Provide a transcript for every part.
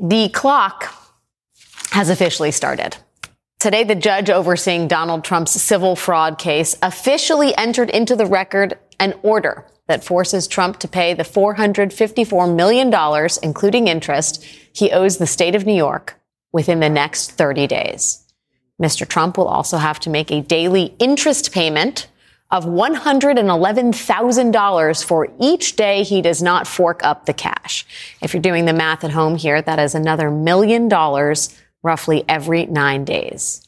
The clock has officially started. Today, the judge overseeing Donald Trump's civil fraud case officially entered into the record an order that forces Trump to pay the $454 million, including interest, he owes the state of New York within the next 30 days. Mr. Trump will also have to make a daily interest payment of $111,000 for each day he does not fork up the cash. If you're doing the math at home here, that is another million dollars roughly every nine days.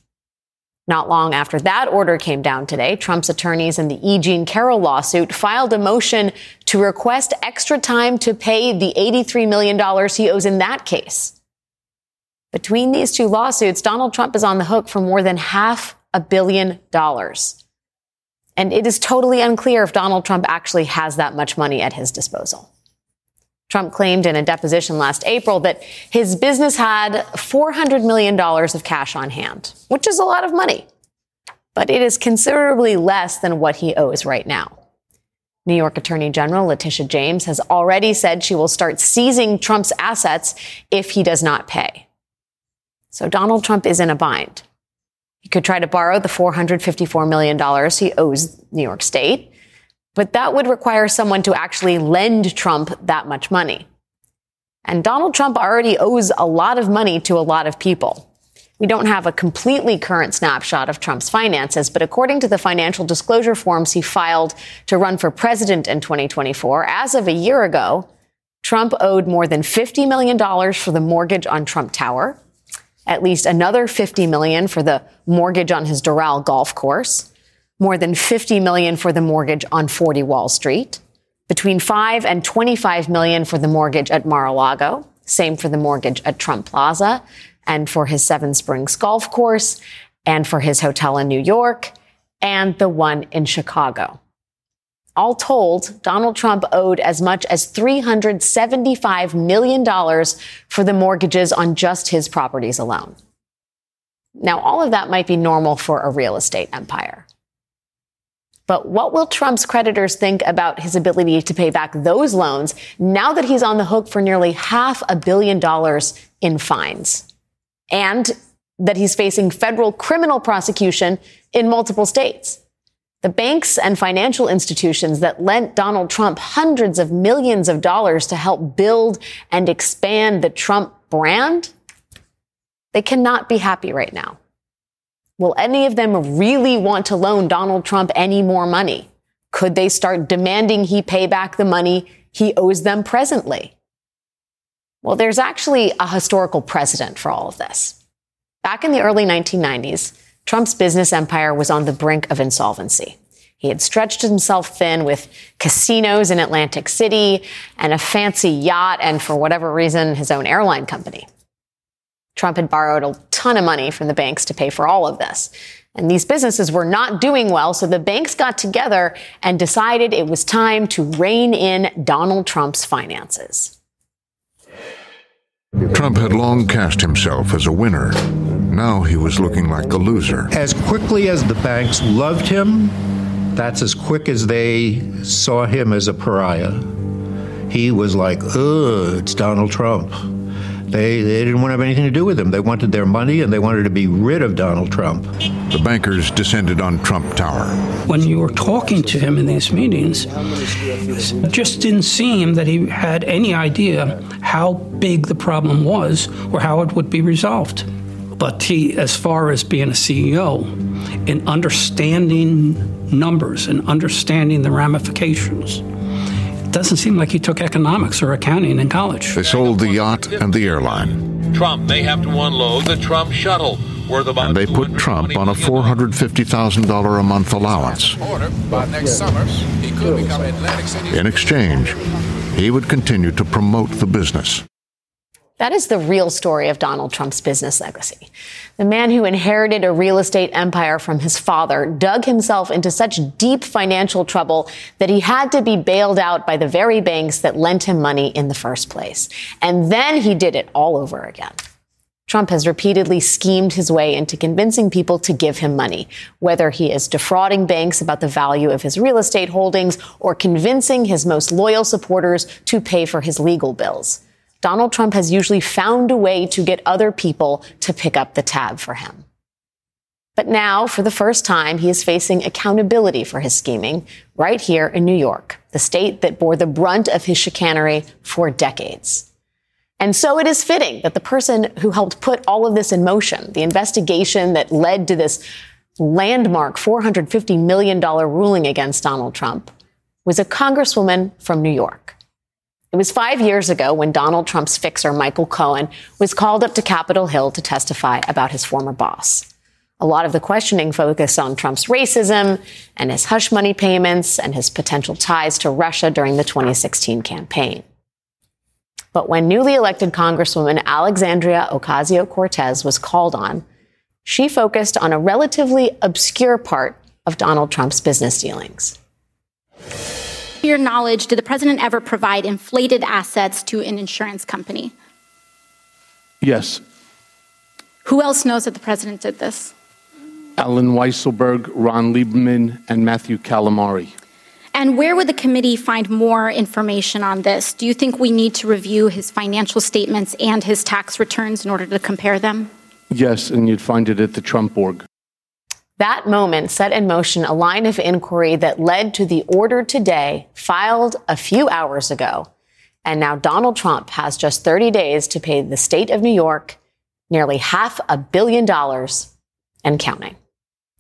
Not long after that order came down today, Trump's attorneys in the E. Jean Carroll lawsuit filed a motion to request extra time to pay the $83 million he owes in that case. Between these two lawsuits, Donald Trump is on the hook for more than half a billion dollars. And it is totally unclear if Donald Trump actually has that much money at his disposal. Trump claimed in a deposition last April that his business had $400 million of cash on hand, which is a lot of money. But it is considerably less than what he owes right now. New York Attorney General Letitia James has already said she will start seizing Trump's assets if he does not pay. So Donald Trump is in a bind. He could try to borrow the $454 million he owes New York State. But that would require someone to actually lend Trump that much money. And Donald Trump already owes a lot of money to a lot of people. We don't have a completely current snapshot of Trump's finances, but according to the financial disclosure forms he filed to run for president in 2024, as of a year ago, Trump owed more than $50 million for the mortgage on Trump Tower, at least another 50 million for the mortgage on his Doral golf course, more than 50 million for the mortgage on 40 Wall Street, between 5 and 25 million for the mortgage at Mar-a-Lago, same for the mortgage at Trump Plaza, and for his Seven Springs golf course, and for his hotel in New York, and the one in Chicago. All told, Donald Trump owed as much as $375 million for the mortgages on just his properties alone. Now, all of that might be normal for a real estate empire. But what will Trump's creditors think about his ability to pay back those loans now that he's on the hook for nearly half a billion dollars in fines? And that he's facing federal criminal prosecution in multiple states. The banks and financial institutions that lent Donald Trump hundreds of millions of dollars to help build and expand the Trump brand, they cannot be happy right now. Will any of them really want to loan Donald Trump any more money? Could they start demanding he pay back the money he owes them presently? Well, there's actually a historical precedent for all of this. Back in the early 1990s, Trump's business empire was on the brink of insolvency. He had stretched himself thin with casinos in Atlantic City and a fancy yacht and, for whatever reason, his own airline company. Trump had borrowed a ton of money from the banks to pay for all of this. And these businesses were not doing well, so the banks got together and decided it was time to rein in Donald Trump's finances. Trump had long cast himself as a winner. Now he was looking like a loser. As quickly as the banks loved him, that's as quick as they saw him as a pariah. He was like, ugh, it's Donald Trump. They, they didn't want to have anything to do with him. They wanted their money and they wanted to be rid of Donald Trump. The bankers descended on Trump Tower. When you were talking to him in these meetings, it just didn't seem that he had any idea how big the problem was or how it would be resolved. But he, as far as being a CEO, in understanding numbers and understanding the ramifications, it doesn't seem like he took economics or accounting in college. They sold the yacht and the airline. Trump may have to unload the Trump shuttle. Worth about and they put Trump on a $450,000 a month allowance. In exchange, he would continue to promote the business. That is the real story of Donald Trump's business legacy. The man who inherited a real estate empire from his father dug himself into such deep financial trouble that he had to be bailed out by the very banks that lent him money in the first place. And then he did it all over again. Trump has repeatedly schemed his way into convincing people to give him money, whether he is defrauding banks about the value of his real estate holdings or convincing his most loyal supporters to pay for his legal bills. Donald Trump has usually found a way to get other people to pick up the tab for him. But now, for the first time, he is facing accountability for his scheming right here in New York, the state that bore the brunt of his chicanery for decades. And so it is fitting that the person who helped put all of this in motion, the investigation that led to this landmark $450 million ruling against Donald Trump, was a congresswoman from New York. It was five years ago when Donald Trump's fixer, Michael Cohen, was called up to Capitol Hill to testify about his former boss. A lot of the questioning focused on Trump's racism and his hush money payments and his potential ties to Russia during the 2016 campaign. But when newly elected Congresswoman Alexandria Ocasio Cortez was called on, she focused on a relatively obscure part of Donald Trump's business dealings. To your knowledge, did the president ever provide inflated assets to an insurance company? Yes. Who else knows that the president did this? Allen Weisselberg, Ron Lieberman, and Matthew Calamari. And where would the committee find more information on this? Do you think we need to review his financial statements and his tax returns in order to compare them? Yes, and you'd find it at the Trump org. That moment set in motion a line of inquiry that led to the order today filed a few hours ago. And now Donald Trump has just 30 days to pay the state of New York nearly half a billion dollars and counting.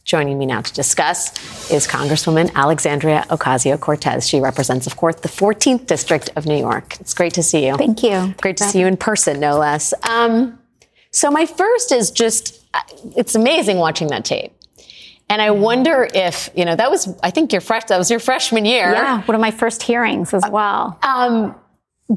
Joining me now to discuss is Congresswoman Alexandria Ocasio Cortez. She represents, of course, the 14th District of New York. It's great to see you. Thank you. Great to see you in person, no less. Um, so, my first is just it's amazing watching that tape. And I wonder if, you know, that was, I think your fresh, that was your freshman year. Yeah, one of my first hearings as well. Um,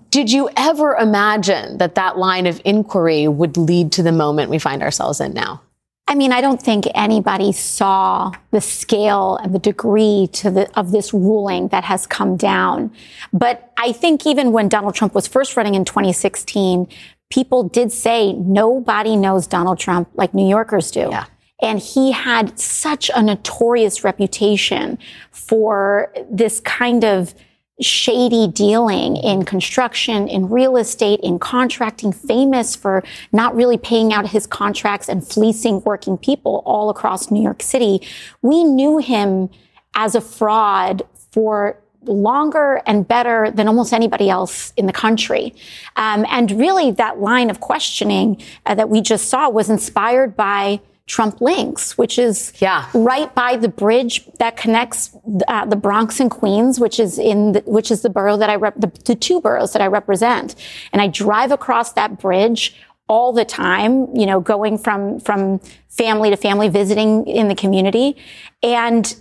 did you ever imagine that that line of inquiry would lead to the moment we find ourselves in now? I mean, I don't think anybody saw the scale and the degree to the, of this ruling that has come down. But I think even when Donald Trump was first running in 2016, people did say nobody knows Donald Trump like New Yorkers do. Yeah. And he had such a notorious reputation for this kind of shady dealing in construction, in real estate, in contracting, famous for not really paying out his contracts and fleecing working people all across New York City. We knew him as a fraud for longer and better than almost anybody else in the country. Um, and really, that line of questioning uh, that we just saw was inspired by Trump Links, which is yeah. right by the bridge that connects uh, the Bronx and Queens, which is in the, which is the borough that I rep, the, the two boroughs that I represent. And I drive across that bridge all the time, you know, going from from family to family, visiting in the community, and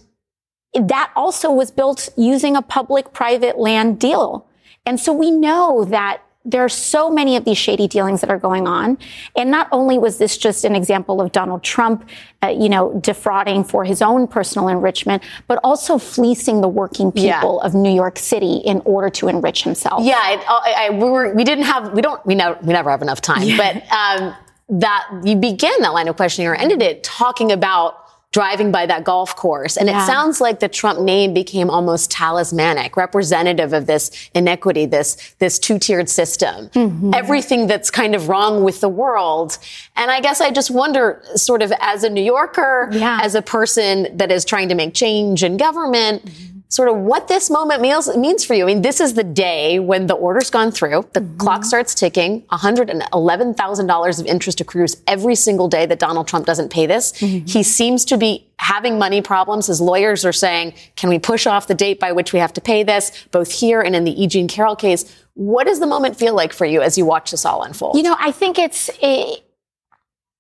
that also was built using a public-private land deal. And so we know that there are so many of these shady dealings that are going on. And not only was this just an example of Donald Trump, uh, you know, defrauding for his own personal enrichment, but also fleecing the working people yeah. of New York City in order to enrich himself. Yeah, I, I, we, were, we didn't have, we don't, we never, we never have enough time, yeah. but um, that you began that line of questioning or ended it talking about driving by that golf course. And yeah. it sounds like the Trump name became almost talismanic, representative of this inequity, this, this two-tiered system, mm-hmm. everything that's kind of wrong with the world. And I guess I just wonder, sort of as a New Yorker, yeah. as a person that is trying to make change in government, mm-hmm sort of what this moment means, means for you. I mean, this is the day when the order's gone through, the mm-hmm. clock starts ticking, $111,000 of interest accrues every single day that Donald Trump doesn't pay this. Mm-hmm. He seems to be having money problems. His lawyers are saying, can we push off the date by which we have to pay this, both here and in the E. Jean Carroll case? What does the moment feel like for you as you watch this all unfold? You know, I think it's, it,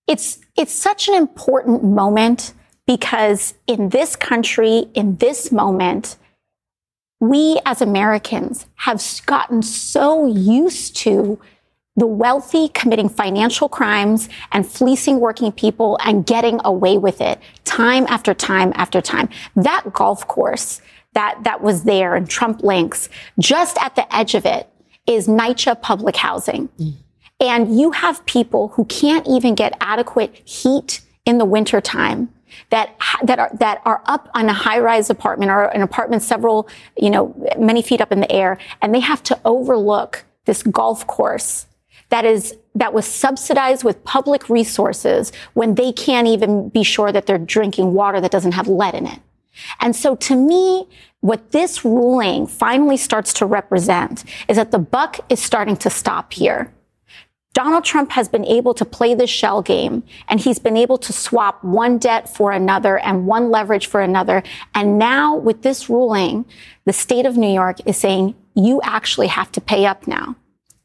it's, it's such an important moment because in this country, in this moment, we as Americans have gotten so used to the wealthy committing financial crimes and fleecing working people and getting away with it time after time after time. That golf course that, that was there in Trump Links, just at the edge of it is NYCHA public housing. Mm. And you have people who can't even get adequate heat in the wintertime that that are that are up on a high-rise apartment or an apartment several, you know, many feet up in the air, and they have to overlook this golf course that is that was subsidized with public resources when they can't even be sure that they're drinking water that doesn't have lead in it. And so to me, what this ruling finally starts to represent is that the buck is starting to stop here. Donald Trump has been able to play this shell game and he's been able to swap one debt for another and one leverage for another. And now with this ruling, the state of New York is saying you actually have to pay up now.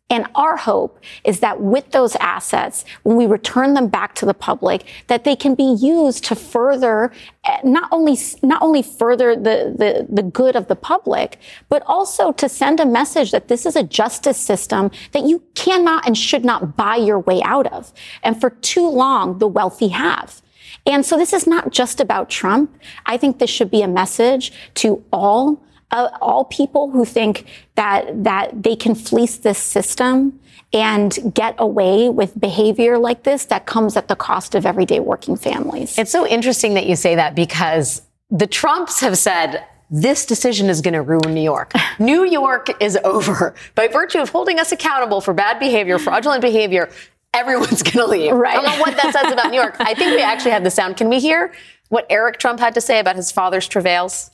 And our hope is that with those assets, when we return them back to the public, that they can be used to further eh, not only not only further the, the, the good of the public, but also to send a message that this is a justice system that you cannot and should not buy your way out of. And for too long, the wealthy have. And so this is not just about Trump. I think this should be a message to all uh, all people who think that that they can fleece this system and get away with behavior like this that comes at the cost of everyday working families. It's so interesting that you say that because the Trumps have said this decision is going to ruin New York. New York is over. By virtue of holding us accountable for bad behavior, fraudulent behavior, everyone's going to leave. Right. I don't know what that says about New York. I think we actually have the sound. Can we hear what Eric Trump had to say about his father's travails?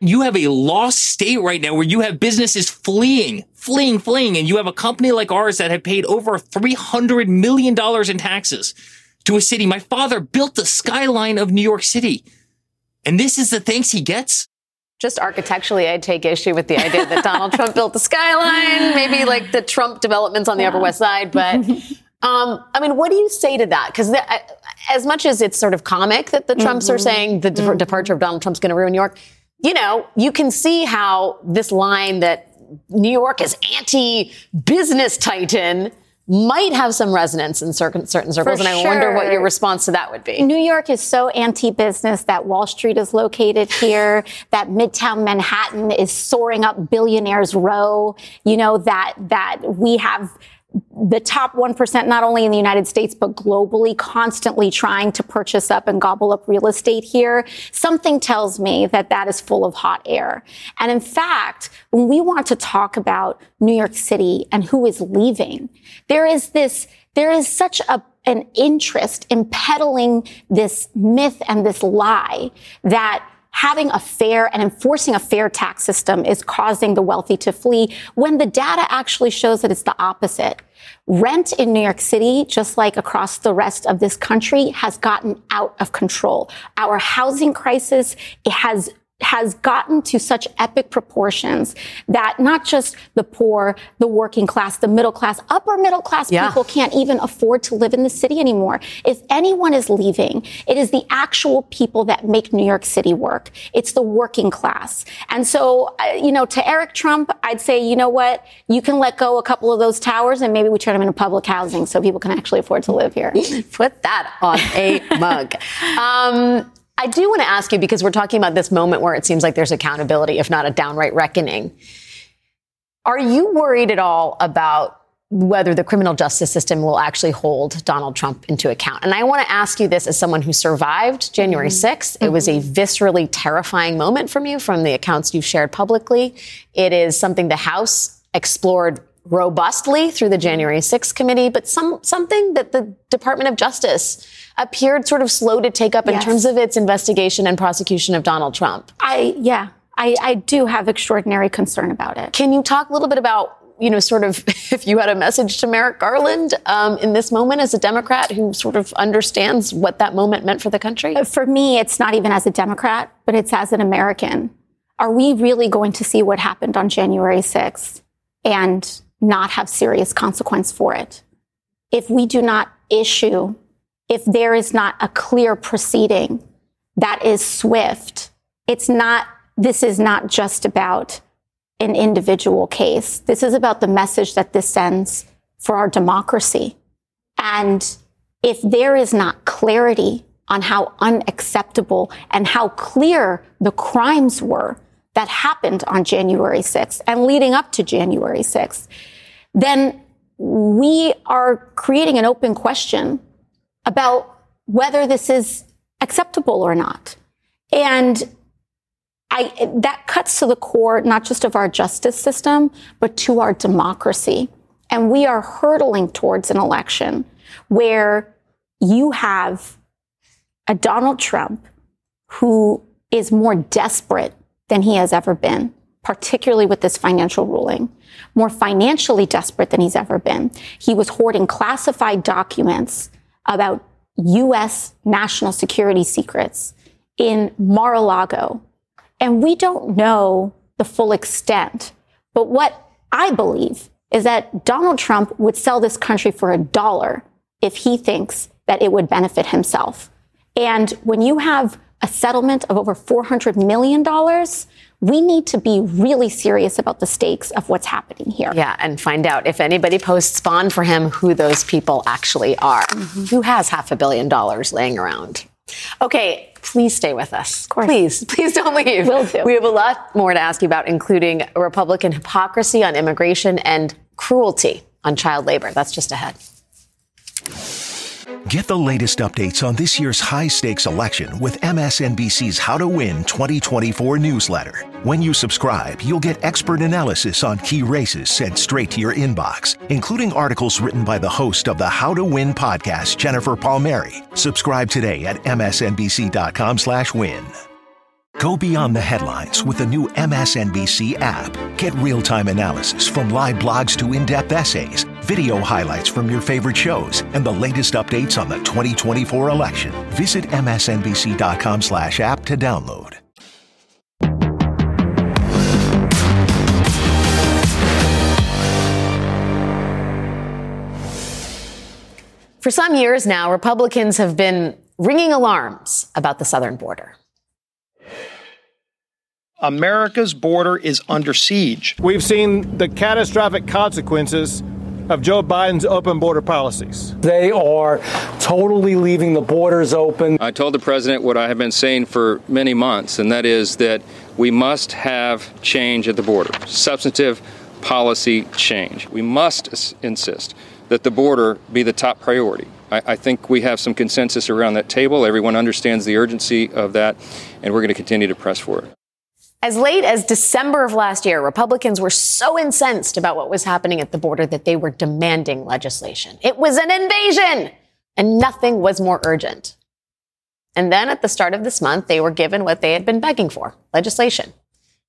You have a lost state right now where you have businesses fleeing, fleeing, fleeing, and you have a company like ours that had paid over $300 million in taxes to a city. My father built the skyline of New York City. And this is the thanks he gets? Just architecturally, I'd take issue with the idea that Donald Trump built the skyline, maybe like the Trump developments on the yeah. Upper West Side. But um, I mean, what do you say to that? Because as much as it's sort of comic that the Trumps mm-hmm. are saying the de- mm-hmm. departure of Donald Trump's going to ruin New York, you know, you can see how this line that New York is anti business titan might have some resonance in certain, certain circles. For and I sure. wonder what your response to that would be. New York is so anti-business that Wall Street is located here, that Midtown Manhattan is soaring up billionaires row, you know, that, that we have the top 1%, not only in the United States, but globally, constantly trying to purchase up and gobble up real estate here, something tells me that that is full of hot air. And in fact, when we want to talk about New York City and who is leaving, there is this, there is such a an interest in peddling this myth and this lie that having a fair and enforcing a fair tax system is causing the wealthy to flee when the data actually shows that it's the opposite. Rent in New York City, just like across the rest of this country, has gotten out of control. Our housing crisis has has gotten to such epic proportions that not just the poor, the working class, the middle class, upper middle class yeah. people can't even afford to live in the city anymore. If anyone is leaving, it is the actual people that make New York City work. It's the working class. And so, uh, you know, to Eric Trump, I'd say, you know what? You can let go a couple of those towers and maybe we turn them into public housing so people can actually afford to live here. Put that on a mug. Um, I do want to ask you because we're talking about this moment where it seems like there's accountability, if not a downright reckoning. Are you worried at all about whether the criminal justice system will actually hold Donald Trump into account? And I want to ask you this as someone who survived January 6th. Mm-hmm. It was a mm-hmm. viscerally terrifying moment from you from the accounts you've shared publicly. It is something the House explored robustly through the January 6th committee, but some, something that the Department of Justice appeared sort of slow to take up yes. in terms of its investigation and prosecution of Donald Trump. I, yeah, I, I do have extraordinary concern about it. Can you talk a little bit about you know, sort of, if you had a message to Merrick Garland um, in this moment as a Democrat who sort of understands what that moment meant for the country? Uh, for me, it's not even as a Democrat, but it's as an American. Are we really going to see what happened on January 6th and not have serious consequence for it? If we do not issue if there is not a clear proceeding that is swift, it's not, this is not just about an individual case. This is about the message that this sends for our democracy. And if there is not clarity on how unacceptable and how clear the crimes were that happened on January 6th and leading up to January 6th, then we are creating an open question about whether this is acceptable or not. And I, that cuts to the core, not just of our justice system, but to our democracy. And we are hurtling towards an election where you have a Donald Trump who is more desperate than he has ever been, particularly with this financial ruling, more financially desperate than he's ever been. He was hoarding classified documents about U.S. national security secrets in Mar-a-Lago. And we don't know the full extent. But what I believe is that Donald Trump would sell this country for a dollar if he thinks that it would benefit himself. And when you have a settlement of over $400 million, we need to be really serious about the stakes of what's happening here. Yeah, and find out if anybody posts bond for him, who those people actually are. Mm-hmm. Who has half a billion dollars laying around? Okay, please stay with us. Of course. Please, please don't leave. Will do. We have a lot more to ask you about, including Republican hypocrisy on immigration and cruelty on child labor. That's just ahead. Get the latest updates on this year's high stakes election with MSNBC's How to Win 2024 newsletter. When you subscribe, you'll get expert analysis on key races sent straight to your inbox, including articles written by the host of the How to Win podcast, Jennifer Palmieri. Subscribe today at msnbc.com/win. Go beyond the headlines with the new MSNBC app. Get real time analysis from live blogs to in depth essays, video highlights from your favorite shows, and the latest updates on the 2024 election. Visit MSNBC.com slash app to download. For some years now, Republicans have been ringing alarms about the southern border. America's border is under siege. We've seen the catastrophic consequences of Joe Biden's open border policies. They are totally leaving the borders open. I told the president what I have been saying for many months, and that is that we must have change at the border, substantive policy change. We must insist that the border be the top priority. I, I think we have some consensus around that table. Everyone understands the urgency of that, and we're going to continue to press for it. As late as December of last year, Republicans were so incensed about what was happening at the border that they were demanding legislation. It was an invasion, and nothing was more urgent. And then at the start of this month, they were given what they had been begging for legislation.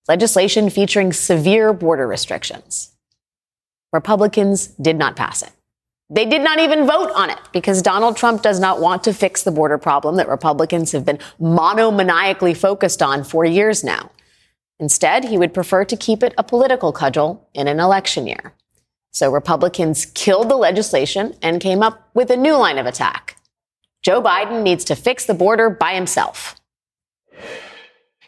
Legislation featuring severe border restrictions. Republicans did not pass it. They did not even vote on it because Donald Trump does not want to fix the border problem that Republicans have been monomaniacally focused on for years now. Instead, he would prefer to keep it a political cudgel in an election year. So Republicans killed the legislation and came up with a new line of attack. Joe Biden needs to fix the border by himself.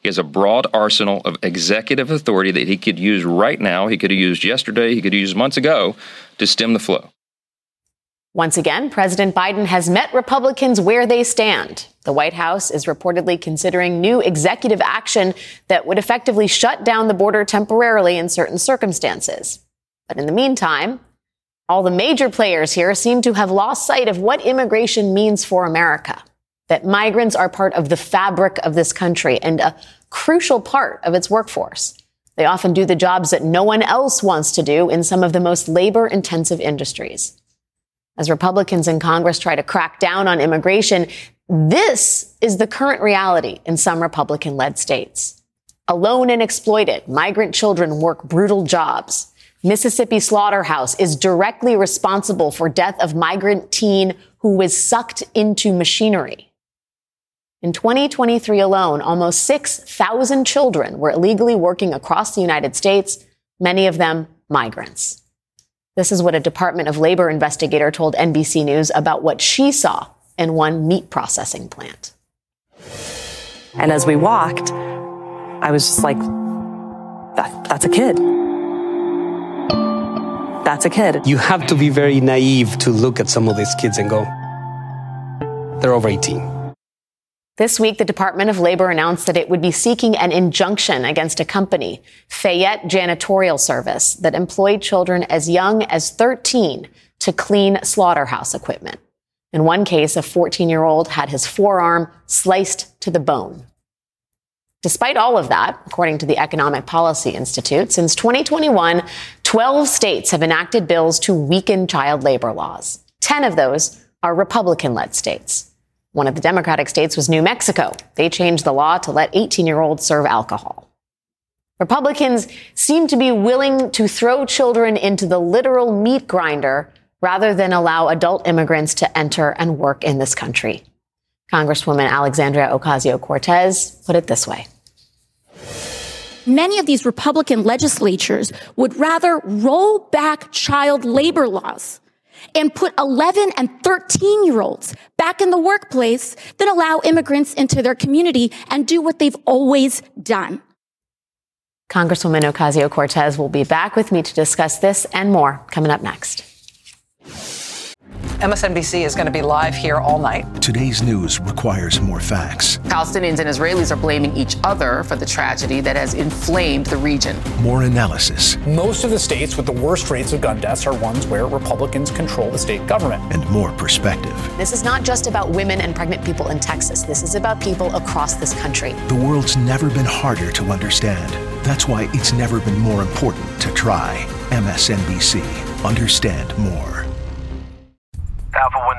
He has a broad arsenal of executive authority that he could use right now. He could have used yesterday. He could use months ago to stem the flow. Once again, President Biden has met Republicans where they stand. The White House is reportedly considering new executive action that would effectively shut down the border temporarily in certain circumstances. But in the meantime, all the major players here seem to have lost sight of what immigration means for America. That migrants are part of the fabric of this country and a crucial part of its workforce. They often do the jobs that no one else wants to do in some of the most labor intensive industries as Republicans in Congress try to crack down on immigration, this is the current reality in some Republican led states. Alone and exploited, migrant children work brutal jobs. Mississippi slaughterhouse is directly responsible for death of migrant teen who was sucked into machinery. In 2023 alone, almost 6,000 children were illegally working across the United States, many of them migrants. This is what a Department of Labor investigator told NBC News about what she saw in one meat processing plant. And as we walked, I was just like, that, that's a kid. That's a kid. You have to be very naive to look at some of these kids and go, they're over 18. This week, the Department of Labor announced that it would be seeking an injunction against a company, Fayette Janitorial Service, that employed children as young as 13 to clean slaughterhouse equipment. In one case, a 14 year old had his forearm sliced to the bone. Despite all of that, according to the Economic Policy Institute, since 2021, 12 states have enacted bills to weaken child labor laws. 10 of those are Republican led states. One of the Democratic states was New Mexico. They changed the law to let 18 year olds serve alcohol. Republicans seem to be willing to throw children into the literal meat grinder rather than allow adult immigrants to enter and work in this country. Congresswoman Alexandria Ocasio Cortez put it this way. Many of these Republican legislatures would rather roll back child labor laws and put 11 and 13 year olds back in the workplace than allow immigrants into their community and do what they've always done. Congresswoman Ocasio Cortez will be back with me to discuss this and more coming up next. MSNBC is going to be live here all night. Today's news requires more facts. Palestinians and Israelis are blaming each other for the tragedy that has inflamed the region. More analysis. Most of the states with the worst rates of gun deaths are ones where Republicans control the state government. And more perspective. This is not just about women and pregnant people in Texas. This is about people across this country. The world's never been harder to understand. That's why it's never been more important to try. MSNBC. Understand more.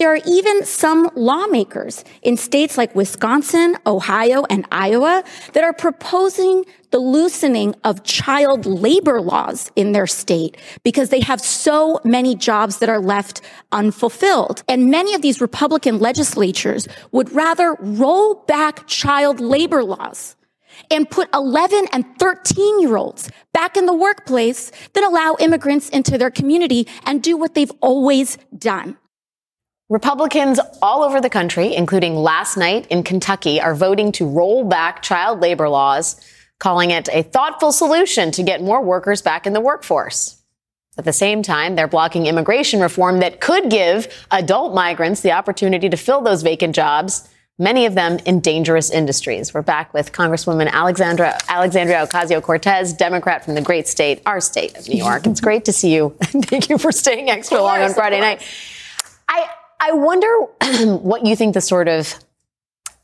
There are even some lawmakers in states like Wisconsin, Ohio, and Iowa that are proposing the loosening of child labor laws in their state because they have so many jobs that are left unfulfilled. And many of these Republican legislatures would rather roll back child labor laws and put 11 and 13 year olds back in the workplace than allow immigrants into their community and do what they've always done. Republicans all over the country, including last night in Kentucky, are voting to roll back child labor laws, calling it a thoughtful solution to get more workers back in the workforce. At the same time, they're blocking immigration reform that could give adult migrants the opportunity to fill those vacant jobs, many of them in dangerous industries. We're back with Congresswoman Alexandra Alexandria Ocasio Cortez, Democrat from the great state, our state of New York. it's great to see you. Thank you for staying extra course, long on Friday night. I I wonder what you think the sort of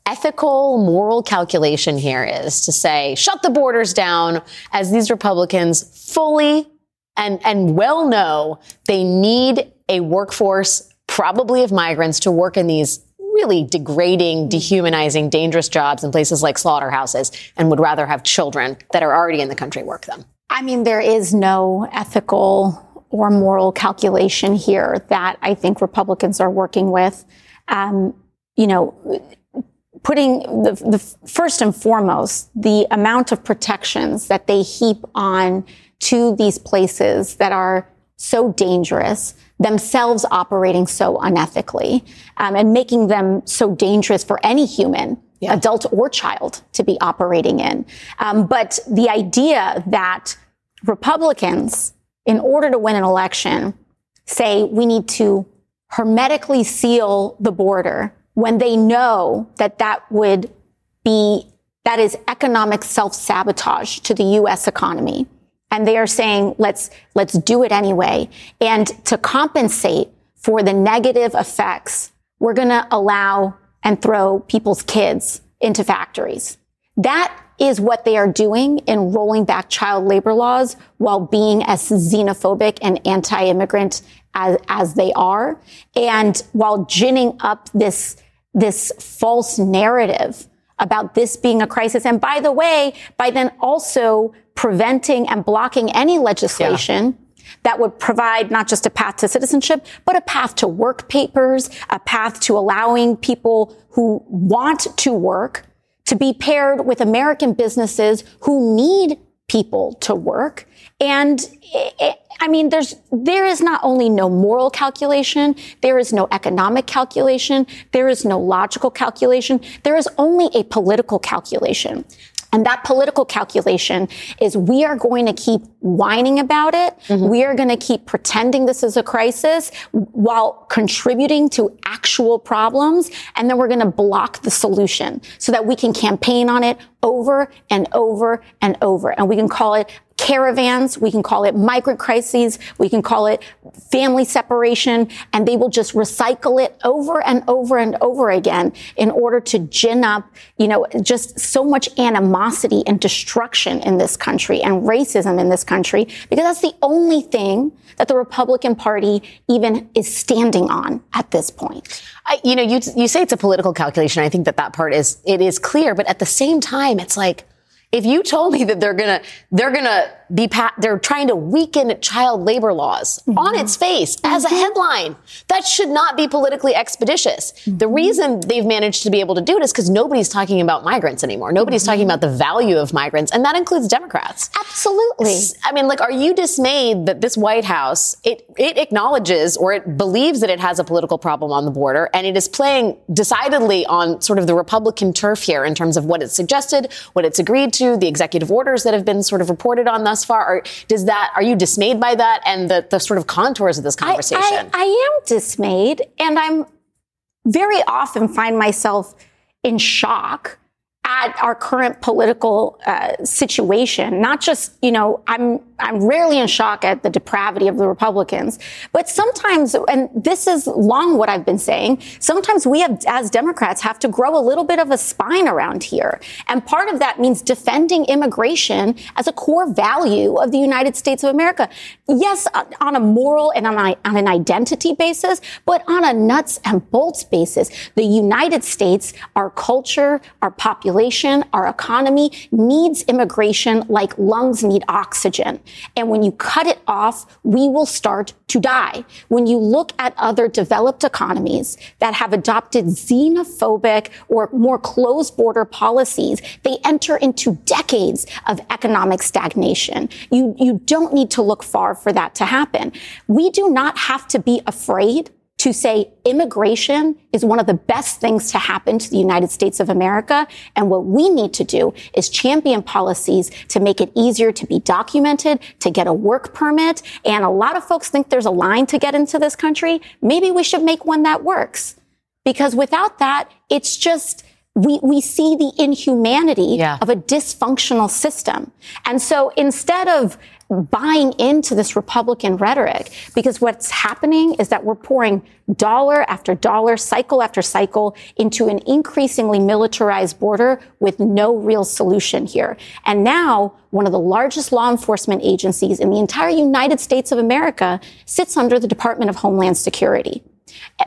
ethical, moral calculation here is to say, shut the borders down as these Republicans fully and, and well know they need a workforce, probably of migrants, to work in these really degrading, dehumanizing, dangerous jobs in places like slaughterhouses and would rather have children that are already in the country work them. I mean, there is no ethical or moral calculation here that I think Republicans are working with. Um, you know, putting the, the, first and foremost the amount of protections that they heap on to these places that are so dangerous themselves operating so unethically um, and making them so dangerous for any human yeah. adult or child to be operating in um, but the idea that republicans in order to win an election, say we need to hermetically seal the border when they know that that would be, that is economic self-sabotage to the U.S. economy. And they are saying, let's, let's do it anyway. And to compensate for the negative effects, we're going to allow and throw people's kids into factories. That is what they are doing in rolling back child labor laws while being as xenophobic and anti-immigrant as, as they are. And while ginning up this, this false narrative about this being a crisis. And by the way, by then also preventing and blocking any legislation yeah. that would provide not just a path to citizenship, but a path to work papers, a path to allowing people who want to work to be paired with American businesses who need people to work. And eh, eh, I mean, there's, there is not only no moral calculation, there is no economic calculation, there is no logical calculation, there is only a political calculation. And that political calculation is we are going to keep whining about it. Mm-hmm. We are going to keep pretending this is a crisis while contributing to actual problems. And then we're going to block the solution so that we can campaign on it over and over and over. And we can call it caravans. We can call it migrant crises. We can call it family separation. And they will just recycle it over and over and over again in order to gin up, you know, just so much animosity and destruction in this country and racism in this country, because that's the only thing that the Republican Party even is standing on at this point. I, you know, you, you say it's a political calculation. I think that that part is, it is clear, but at the same time, it's like, if you told me that they're gonna, they're gonna be, pa- they're trying to weaken child labor laws mm-hmm. on its face mm-hmm. as a headline, that should not be politically expeditious. Mm-hmm. The reason they've managed to be able to do it is because nobody's talking about migrants anymore. Nobody's talking mm-hmm. about the value of migrants, and that includes Democrats. Absolutely. I mean, like, are you dismayed that this White House, it, it acknowledges or it believes that it has a political problem on the border, and it is playing decidedly on sort of the Republican turf here in terms of what it's suggested, what it's agreed to, the executive orders that have been sort of reported on thus far? Or does that, are you dismayed by that and the, the sort of contours of this conversation? I, I, I am dismayed and I'm very often find myself in shock at our current political uh, situation. Not just, you know, I'm I'm rarely in shock at the depravity of the Republicans, but sometimes, and this is long what I've been saying, sometimes we have, as Democrats, have to grow a little bit of a spine around here. And part of that means defending immigration as a core value of the United States of America. Yes, on a moral and on, on an identity basis, but on a nuts and bolts basis. The United States, our culture, our population, our economy needs immigration like lungs need oxygen. And when you cut it off, we will start to die. When you look at other developed economies that have adopted xenophobic or more closed border policies, they enter into decades of economic stagnation. You, you don't need to look far for that to happen. We do not have to be afraid to say immigration is one of the best things to happen to the United States of America. And what we need to do is champion policies to make it easier to be documented, to get a work permit. And a lot of folks think there's a line to get into this country. Maybe we should make one that works. Because without that, it's just, we, we see the inhumanity yeah. of a dysfunctional system. And so instead of buying into this Republican rhetoric because what's happening is that we're pouring dollar after dollar, cycle after cycle into an increasingly militarized border with no real solution here. And now one of the largest law enforcement agencies in the entire United States of America sits under the Department of Homeland Security.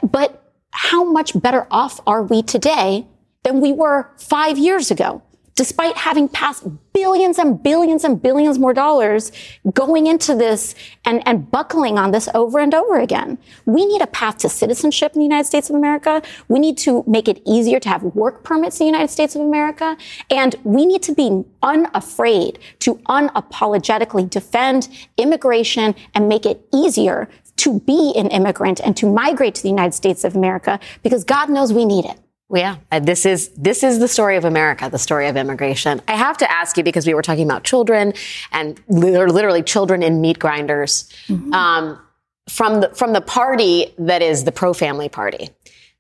But how much better off are we today than we were five years ago? Despite having passed billions and billions and billions more dollars going into this and, and buckling on this over and over again. We need a path to citizenship in the United States of America. We need to make it easier to have work permits in the United States of America. And we need to be unafraid to unapologetically defend immigration and make it easier to be an immigrant and to migrate to the United States of America because God knows we need it. Yeah, uh, this is this is the story of America, the story of immigration. I have to ask you because we were talking about children and literally children in meat grinders mm-hmm. um, from the from the party that is the pro family party,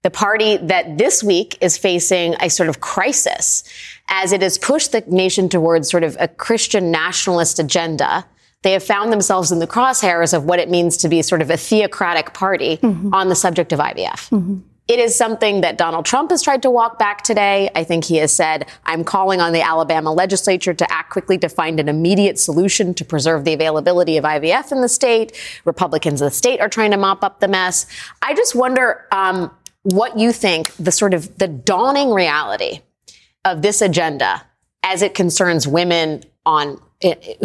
the party that this week is facing a sort of crisis as it has pushed the nation towards sort of a Christian nationalist agenda. They have found themselves in the crosshairs of what it means to be sort of a theocratic party mm-hmm. on the subject of IVF. Mm-hmm. It is something that Donald Trump has tried to walk back today. I think he has said, I'm calling on the Alabama legislature to act quickly to find an immediate solution to preserve the availability of IVF in the state. Republicans in the state are trying to mop up the mess. I just wonder um, what you think the sort of the dawning reality of this agenda as it concerns women on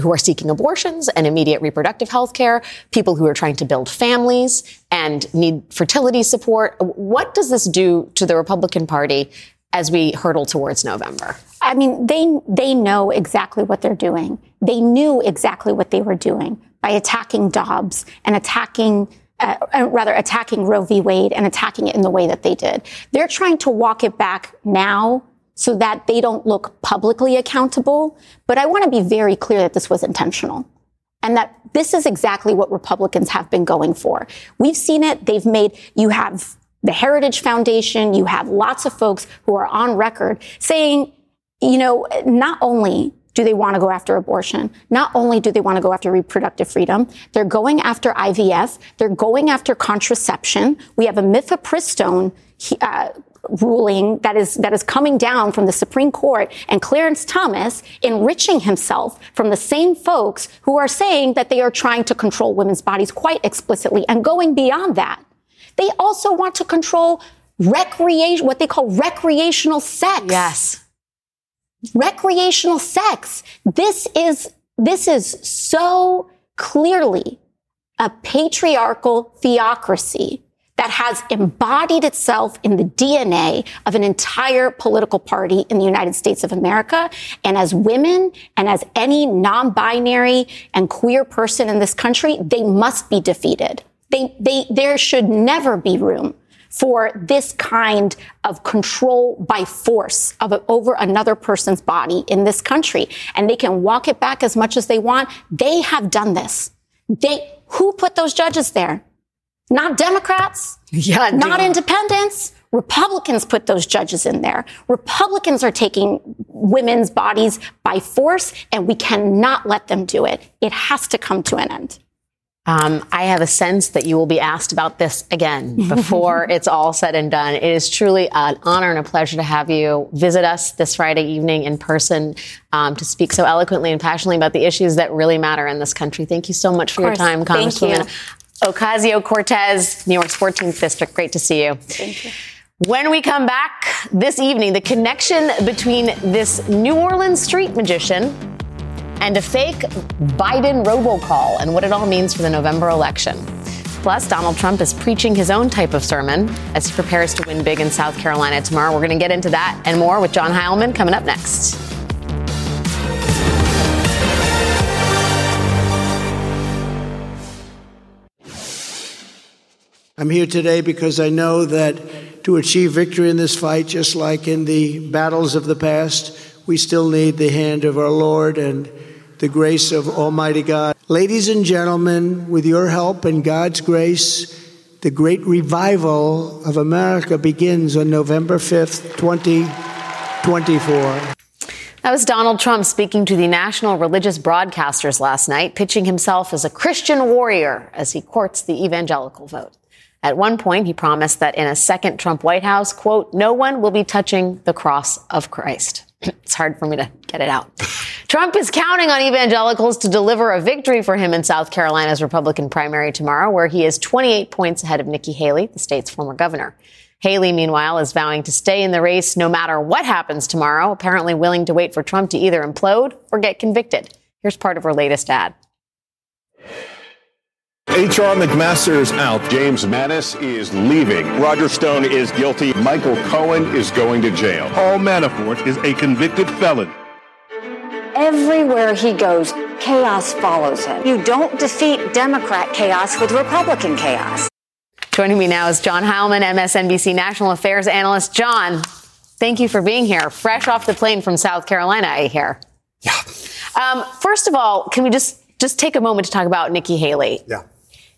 who are seeking abortions and immediate reproductive health care, people who are trying to build families and need fertility support. What does this do to the Republican Party as we hurtle towards November? I mean, they they know exactly what they're doing. They knew exactly what they were doing by attacking Dobbs and attacking uh, uh rather attacking Roe v. Wade and attacking it in the way that they did. They're trying to walk it back now so that they don't look publicly accountable. But I want to be very clear that this was intentional and that this is exactly what Republicans have been going for. We've seen it. They've made, you have the Heritage Foundation, you have lots of folks who are on record saying, you know, not only do they want to go after abortion? Not only do they want to go after reproductive freedom, they're going after IVF. They're going after contraception. We have a mifepristone uh, ruling that is that is coming down from the Supreme Court and Clarence Thomas enriching himself from the same folks who are saying that they are trying to control women's bodies quite explicitly and going beyond that. They also want to control recreation what they call recreational sex. Yes recreational sex. This is, this is so clearly a patriarchal theocracy that has embodied itself in the DNA of an entire political party in the United States of America. And as women and as any non-binary and queer person in this country, they must be defeated. They, they, there should never be room for this kind of control by force of over another person's body in this country. And they can walk it back as much as they want. They have done this. They, who put those judges there? Not Democrats. Yeah. Not independents. Republicans put those judges in there. Republicans are taking women's bodies by force, and we cannot let them do it. It has to come to an end. Um, I have a sense that you will be asked about this again before it's all said and done. It is truly an honor and a pleasure to have you visit us this Friday evening in person um, to speak so eloquently and passionately about the issues that really matter in this country. Thank you so much for your time, Congresswoman Ocasio Cortez, New York's 14th District. Great to see you. Thank you. When we come back this evening, the connection between this New Orleans street magician and a fake Biden robocall and what it all means for the November election. Plus, Donald Trump is preaching his own type of sermon as he prepares to win big in South Carolina tomorrow. We're going to get into that and more with John Heilemann coming up next. I'm here today because I know that to achieve victory in this fight, just like in the battles of the past, we still need the hand of our Lord and the grace of Almighty God. Ladies and gentlemen, with your help and God's grace, the great revival of America begins on November 5th, 2024. That was Donald Trump speaking to the national religious broadcasters last night, pitching himself as a Christian warrior as he courts the evangelical vote. At one point, he promised that in a second Trump White House, quote, no one will be touching the cross of Christ. it's hard for me to get it out. Trump is counting on evangelicals to deliver a victory for him in South Carolina's Republican primary tomorrow, where he is 28 points ahead of Nikki Haley, the state's former governor. Haley, meanwhile, is vowing to stay in the race no matter what happens tomorrow, apparently willing to wait for Trump to either implode or get convicted. Here's part of her latest ad. H.R. McMaster is out. James Mattis is leaving. Roger Stone is guilty. Michael Cohen is going to jail. Paul Manafort is a convicted felon. Everywhere he goes, chaos follows him. You don't defeat Democrat chaos with Republican chaos. Joining me now is John Heilemann, MSNBC national affairs analyst. John, thank you for being here. Fresh off the plane from South Carolina, I hear. Yeah. Um, first of all, can we just just take a moment to talk about Nikki Haley? Yeah.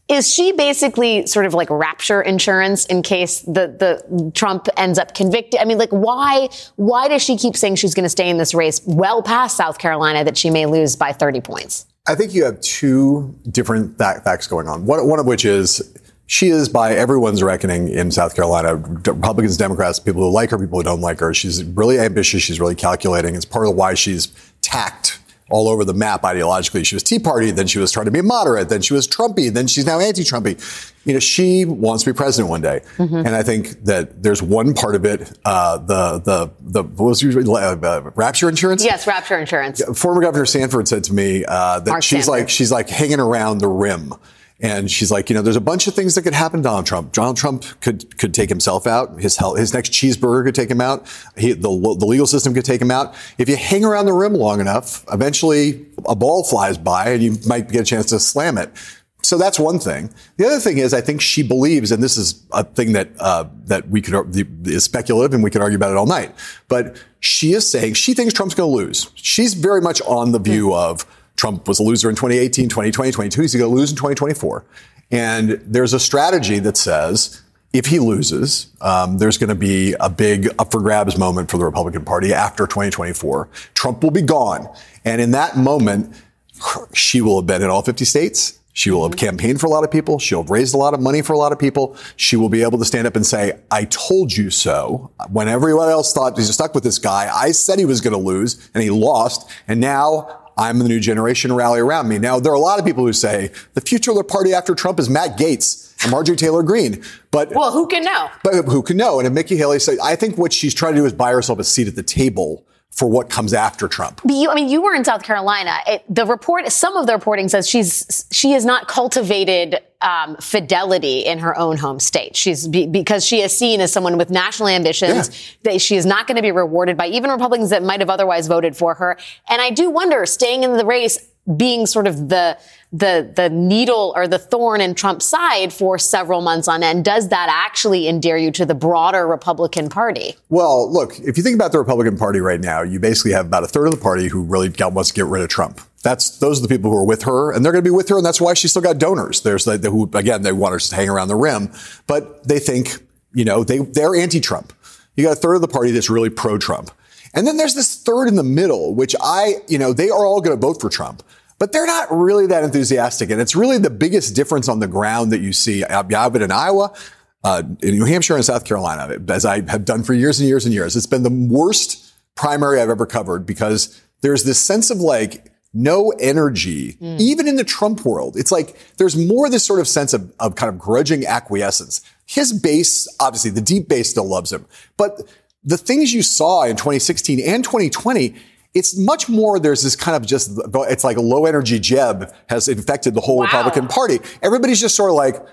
Is she basically sort of like rapture insurance in case the, the Trump ends up convicted? I mean, like, why, why does she keep saying she's going to stay in this race well past South Carolina that she may lose by 30 points? I think you have two different facts going on. One, one of which is she is, by everyone's reckoning in South Carolina, Republicans, Democrats, people who like her, people who don't like her. She's really ambitious. She's really calculating. It's part of why she's tacked all over the map ideologically. She was Tea Party, then she was trying to be moderate, then she was Trumpy, then she's now anti-Trumpy. You know, she wants to be president one day, mm-hmm. and I think that there's one part of it, uh, the the the what was usually uh, rapture insurance. Yes, rapture insurance. Former Governor Sanford said to me uh, that Mark she's Sanford. like she's like hanging around the rim. And she's like, you know, there's a bunch of things that could happen to Donald Trump. Donald Trump could could take himself out. His health, his next cheeseburger could take him out. He, the the legal system could take him out. If you hang around the rim long enough, eventually a ball flies by and you might get a chance to slam it. So that's one thing. The other thing is, I think she believes, and this is a thing that uh, that we could is speculative, and we could argue about it all night. But she is saying she thinks Trump's going to lose. She's very much on the view of Trump was a loser in 2018, 2020, 22. He's going to lose in 2024. And there's a strategy that says if he loses, um, there's going to be a big up for grabs moment for the Republican Party after 2024. Trump will be gone. And in that moment, she will have been in all 50 states. She will have campaigned for a lot of people. She'll have raised a lot of money for a lot of people. She will be able to stand up and say, I told you so. When everyone else thought he's stuck with this guy, I said he was going to lose and he lost. And now I'm the new generation rally around me. Now, there are a lot of people who say the future of the party after Trump is Matt Gaetz and Marjorie Taylor Greene. But well, who can know? But who can know? And if Nikki Haley said, I think what she's trying to do is buy herself a seat at the table for what comes after Trump. But you, I mean, you were in South Carolina. It, the report, some of the reporting says she's she has not cultivated um, fidelity in her own home state. She's be, because she is seen as someone with national ambitions. Yeah. That she is not going to be rewarded by even Republicans that might have otherwise voted for her. And I do wonder, staying in the race, being sort of the the the needle or the thorn in Trump's side for several months on end. Does that actually endear you to the broader Republican Party? Well, look, if you think about the Republican Party right now, you basically have about a third of the party who really wants to get rid of Trump. That's those are the people who are with her, and they're going to be with her, and that's why she's still got donors. There's the, the who again they want her to hang around the rim, but they think you know they they're anti-Trump. You got a third of the party that's really pro-Trump. And then there's this third in the middle, which I, you know, they are all going to vote for Trump but they're not really that enthusiastic. And it's really the biggest difference on the ground that you see. I've been in Iowa, uh, in New Hampshire and South Carolina, as I have done for years and years and years. It's been the worst primary I've ever covered because there's this sense of like, no energy, mm. even in the Trump world. It's like there's more this sort of sense of, of kind of grudging acquiescence. His base, obviously, the deep base still loves him. But the things you saw in 2016 and 2020, it's much more, there's this kind of just, it's like a low energy Jeb has infected the whole wow. Republican Party. Everybody's just sort of like,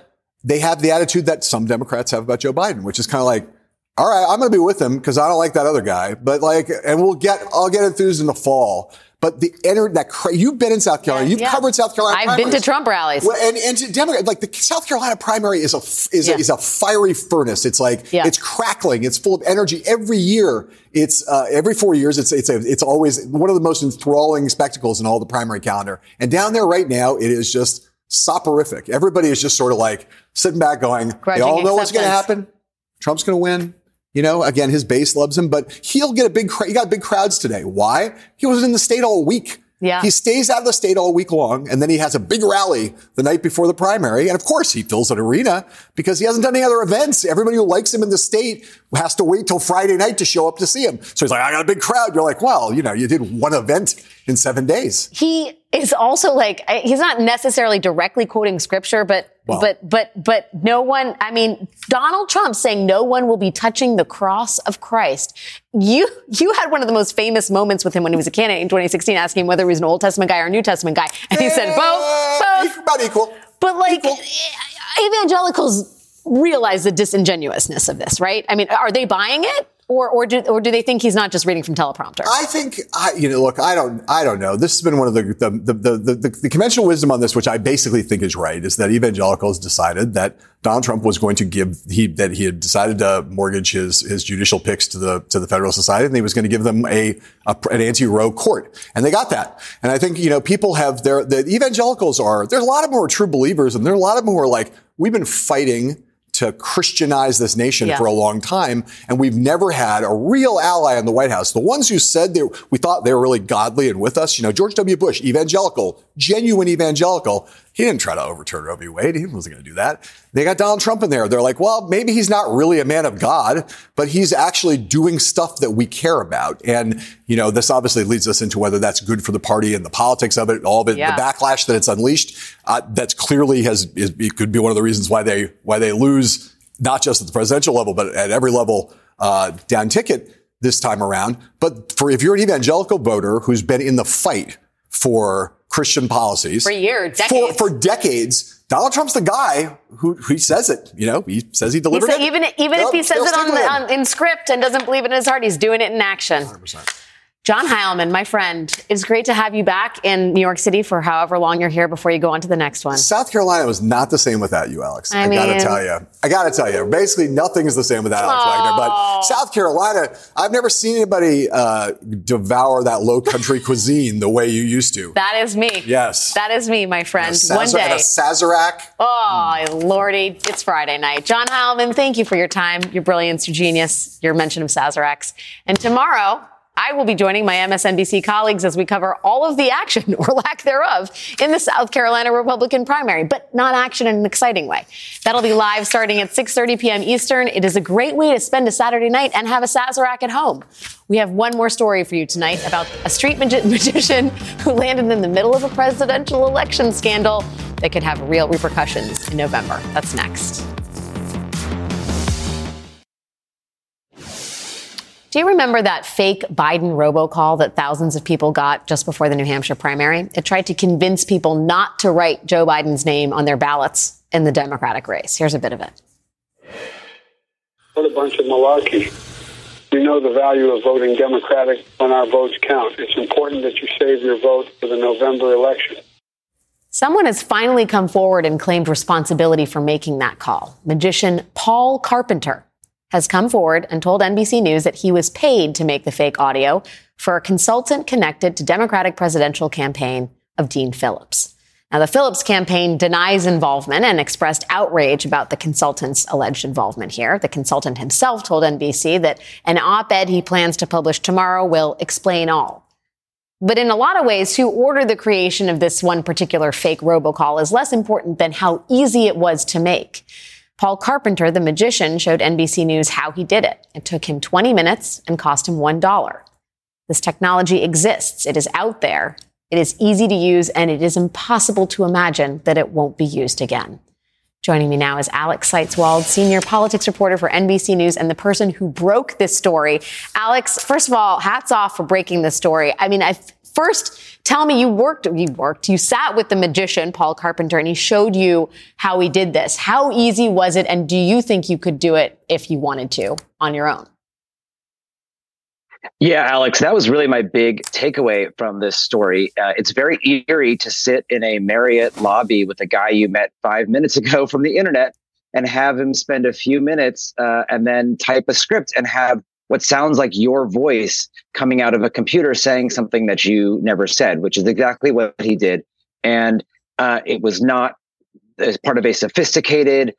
they have the attitude that some Democrats have about Joe Biden, which is kind of like, all right, I'm going to be with him because I don't like that other guy, but like, and we'll get, I'll get enthused in the fall. But the enter that cra- you've been in South Carolina, you've yeah. covered South Carolina. I've primaries. been to Trump rallies. Well, and and to Democrat, like the South Carolina primary is a is, yeah. a, is a fiery furnace. It's like yeah. it's crackling. It's full of energy. Every year, it's uh, every four years. It's it's a, it's always one of the most enthralling spectacles in all the primary calendar. And down there right now, it is just soporific. Everybody is just sort of like sitting back, going, Grudging "They all know acceptance. what's going to happen. Trump's going to win." You know, again, his base loves him, but he'll get a big, he got big crowds today. Why? He was in the state all week. Yeah. He stays out of the state all week long, and then he has a big rally the night before the primary. And of course, he fills an arena because he hasn't done any other events. Everybody who likes him in the state has to wait till Friday night to show up to see him. So he's like, I got a big crowd. You're like, well, you know, you did one event in seven days. He is also like, he's not necessarily directly quoting scripture, but well, but but but no one i mean donald trump saying no one will be touching the cross of christ. You you had one of the most famous moments with him when he was a candidate in 2016 asking whether he was an old testament guy or a new testament guy. And he said eh, both both. about equal. But like equal. evangelicals realize the disingenuousness of this right? I mean are they buying it or, or do, or do they think he's not just reading from teleprompter? I think, I, you know, look, I don't, I don't know. This has been one of the, the, the, the, the, the conventional wisdom on this, which I basically think is right, is that evangelicals decided that Donald Trump was going to give, he, that he had decided to mortgage his, his judicial picks to the, to the Federalist Society and he was going to give them a, a an anti-Roe court. And they got that. And I think, you know, people have their, the evangelicals are, there's a lot of them who are true believers and there are a lot of them who are like, we've been fighting to Christianize this nation yeah. for a long time. And we've never had a real ally in the White House. The ones who said they, we thought they were really godly and with us, you know, George W. Bush, evangelical, genuine evangelical. He didn't try to overturn Roe v. Wade. He wasn't going to do that. They got Donald Trump in there. They're like, well, maybe he's not really a man of God, but he's actually doing stuff that we care about. And, you know, this obviously leads us into whether that's good for the party and the politics of it, all of it, yeah. the backlash that it's unleashed. Uh, that's clearly has, is, it could be one of the reasons why they, why they lose, not just at the presidential level, but at every level, uh, down ticket this time around. But for, if you're an evangelical voter who's been in the fight for Christian policies for years, decades. For, for decades. Donald Trump's the guy who, who says it. You know, he says he delivered he it. Even even if he says it on, on, in script and doesn't believe it in his heart, he's doing it in action. 100%. John Heilemann, my friend, it's great to have you back in New York City for however long you're here before you go on to the next one. South Carolina was not the same without you, Alex. I I, gotta tell you. I gotta tell you. Basically, nothing is the same without Alex Wagner. But South Carolina, I've never seen anybody uh, devour that low country cuisine the way you used to. That is me. Yes. That is me, my friend. Sazerac- One day. A Sazerac. Oh, Lordy, it's Friday night. John Heilemann, thank you for your time, your brilliance, your genius, your mention of Sazeracs. And tomorrow, I will be joining my MSNBC colleagues as we cover all of the action or lack thereof in the South Carolina Republican primary, but not action in an exciting way. That'll be live starting at 6:30 p.m. Eastern. It is a great way to spend a Saturday night and have a Sazerac at home. We have one more story for you tonight about a street magi- magician who landed in the middle of a presidential election scandal that could have real repercussions in November. That's next. Do you remember that fake Biden robocall that thousands of people got just before the New Hampshire primary? It tried to convince people not to write Joe Biden's name on their ballots in the Democratic race. Here's a bit of it. What a bunch of malarkey. We know the value of voting Democratic when our votes count. It's important that you save your vote for the November election. Someone has finally come forward and claimed responsibility for making that call. Magician Paul Carpenter has come forward and told NBC News that he was paid to make the fake audio for a consultant connected to Democratic presidential campaign of Dean Phillips. Now, the Phillips campaign denies involvement and expressed outrage about the consultant's alleged involvement here. The consultant himself told NBC that an op-ed he plans to publish tomorrow will explain all. But in a lot of ways, who ordered the creation of this one particular fake robocall is less important than how easy it was to make. Paul Carpenter, the magician, showed NBC News how he did it. It took him 20 minutes and cost him $1. This technology exists. It is out there. It is easy to use, and it is impossible to imagine that it won't be used again. Joining me now is Alex Seitz-Wald, senior politics reporter for NBC News and the person who broke this story. Alex, first of all, hats off for breaking this story. I mean, I first tell me you worked, you worked, you sat with the magician, Paul Carpenter, and he showed you how he did this. How easy was it? And do you think you could do it if you wanted to on your own? Yeah, Alex, that was really my big takeaway from this story. Uh, it's very eerie to sit in a Marriott lobby with a guy you met five minutes ago from the internet and have him spend a few minutes uh, and then type a script and have what sounds like your voice coming out of a computer saying something that you never said, which is exactly what he did. And uh, it was not as part of a sophisticated,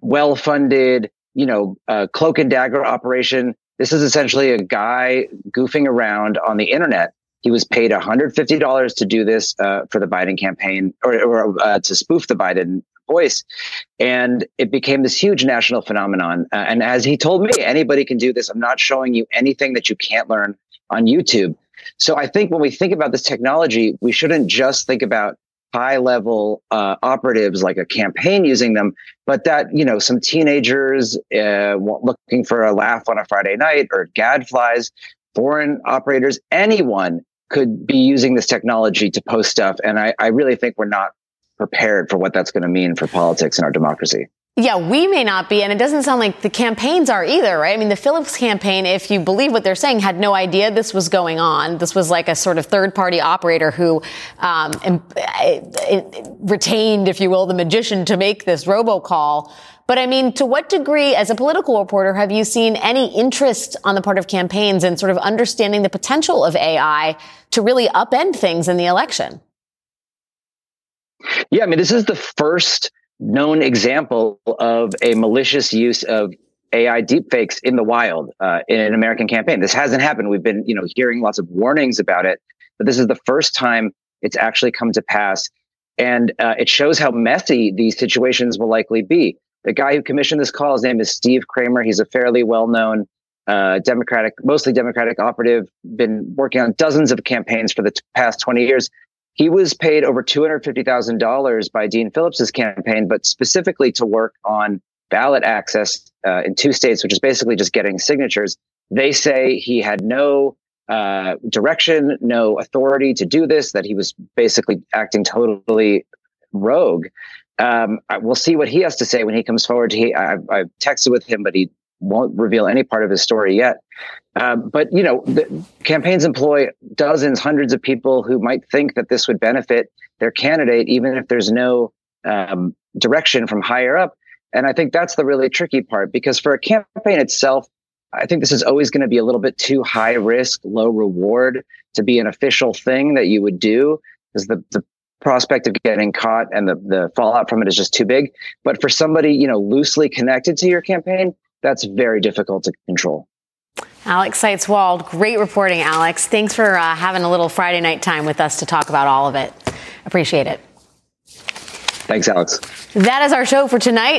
well funded, you know, uh, cloak and dagger operation. This is essentially a guy goofing around on the internet. He was paid $150 to do this uh, for the Biden campaign or, or uh, to spoof the Biden voice. And it became this huge national phenomenon. Uh, and as he told me, anybody can do this. I'm not showing you anything that you can't learn on YouTube. So I think when we think about this technology, we shouldn't just think about high level uh, operatives like a campaign using them, but that, you know, some teenagers uh, looking for a laugh on a Friday night or gadflies, foreign operators, anyone could be using this technology to post stuff. And I, I really think we're not prepared for what that's going to mean for politics and our democracy. Yeah, we may not be, and it doesn't sound like the campaigns are either, right? I mean, the Phillips campaign, if you believe what they're saying, had no idea this was going on. This was like a sort of third party operator who um, retained, if you will, the magician to make this robocall. But I mean, to what degree, as a political reporter, have you seen any interest on the part of campaigns in sort of understanding the potential of AI to really upend things in the election? Yeah, I mean, this is the first known example of a malicious use of AI deepfakes in the wild uh, in an American campaign. This hasn't happened. We've been, you know, hearing lots of warnings about it, but this is the first time it's actually come to pass, and uh, it shows how messy these situations will likely be. The guy who commissioned this call, his name is Steve Kramer. He's a fairly well-known uh, Democratic, mostly Democratic operative, been working on dozens of campaigns for the t- past 20 years. He was paid over $250,000 by Dean Phillips's campaign, but specifically to work on ballot access uh, in two states, which is basically just getting signatures. They say he had no uh, direction, no authority to do this, that he was basically acting totally rogue. Um, I, we'll see what he has to say when he comes forward. He, I, I've texted with him, but he won't reveal any part of his story yet. Um, but you know, campaigns employ dozens, hundreds of people who might think that this would benefit their candidate, even if there's no um, direction from higher up. And I think that's the really tricky part because for a campaign itself, I think this is always going to be a little bit too high risk, low reward to be an official thing that you would do because the, the prospect of getting caught and the, the fallout from it is just too big. But for somebody, you know, loosely connected to your campaign, that's very difficult to control. Alex Seitz-Wald, great reporting, Alex. Thanks for uh, having a little Friday night time with us to talk about all of it. Appreciate it. Thanks, Alex. That is our show for tonight.